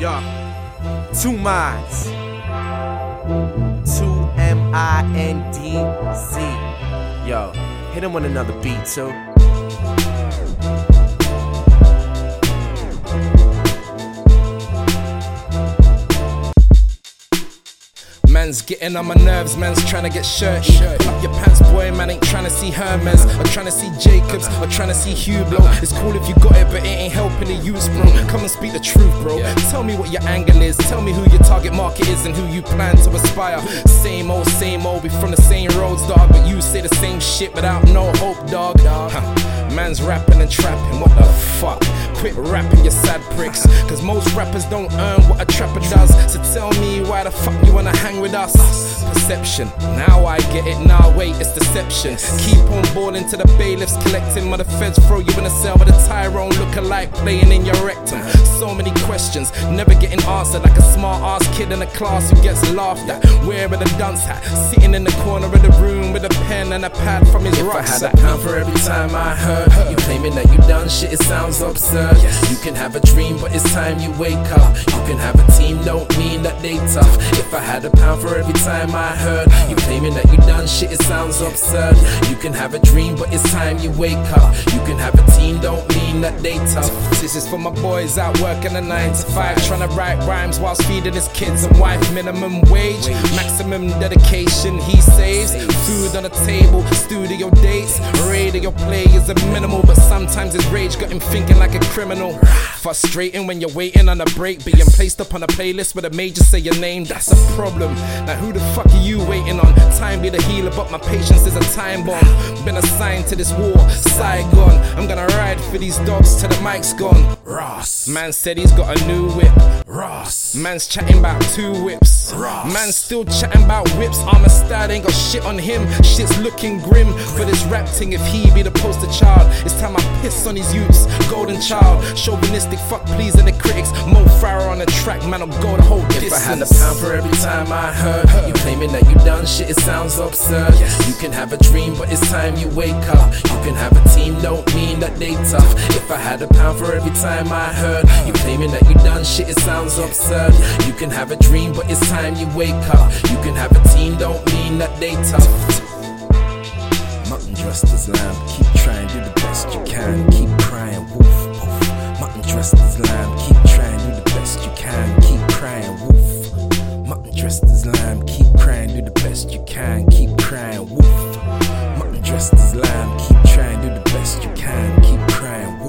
Yo, 2Mindz. Two M I N D Z. Yo, hit him with another beat too. Getting on my nerves, man's trying to get shirty. Up your pants, boy, man ain't trying to see Hermes. I'm trying to see Jacobs, I'm trying to see Hublot. It's cool if you got it, but it ain't helping the use, bro. Come and speak the truth, bro. Tell me what your angle is, tell me who your target market is, and who you plan to aspire. Same old, same old, we from the same roads, dog, but you say the same shit without no hope, dog. Huh. Man's rapping and trapping, what the fuck? Quit rapping, your sad pricks. Cause most rappers don't earn what a trapper does. So tell me why the fuck you wanna hang with us? Perception, now I get it, now wait, it's deception. Keep on balling to the bailiffs collecting, the feds throw you in a cell with a Tyrone lookalike playing in your rectum. So many questions, never getting answered like a smart ass kid in a class who gets laughed at. Wearing a dunce hat, sitting in the corner of the room with a pen and a pad from his If I had a pound for every time I heard you claiming that you done shit, it sounds absurd. You can have a dream, but it's time you wake up. You can have a team, don't mean that they tough. If I had a pound for every time I heard you claiming that you done shit, it sounds absurd. You can have a dream, but it's time you wake up. You can have a team, don't mean that they tough. This is for my boys out working a 9 to 5, trying to write rhymes whilst feeding his kids and wife. Minimum wage, maximum dedication, he saves. On the table, studio dates, radio play is a minimal, but sometimes his rage got him thinking like a criminal. Frustrating when you're waiting on a break, being placed up on a playlist with a major say your name, that's a problem. Now, who the fuck are you waiting on? Time be the healer, but my patience is a time bomb. Been assigned to this war, Saigon. I'm gonna ride for these dogs till the mic's gone. Ross, Man said he's got a new whip. Ross, Man's chatting about two whips. Ross. Man's still chatting about whips. Armistad ain't got shit on him. Shit's looking grim for this rap thing. If he be the poster child, it's time I piss on his youths. Golden child, chauvinistic, fuck please pleasing the critics. Mo Farah on the track, man, I'll go the whole If I had a pound for every time I heard you claiming that you done shit, it sounds absurd. You can have a dream, but it's time you wake up. You can have a team, don't mean that they tough. If I had a pound for every time I heard you claiming that you done shit, it sounds absurd. You can have a dream, but it's time you wake up. You can have a team, don't mean that they tough dressed as lamb. Keep trying, do the best you can. Keep crying, woof, woof. Mutton dressed as lamb. Keep trying, do the best you can. Keep crying, woof. Mutton dressed as lamb. Keep crying, do the best you can. Keep crying, woof. Mutton dressed as lamb. Keep trying, do the best you can. Keep crying, woof.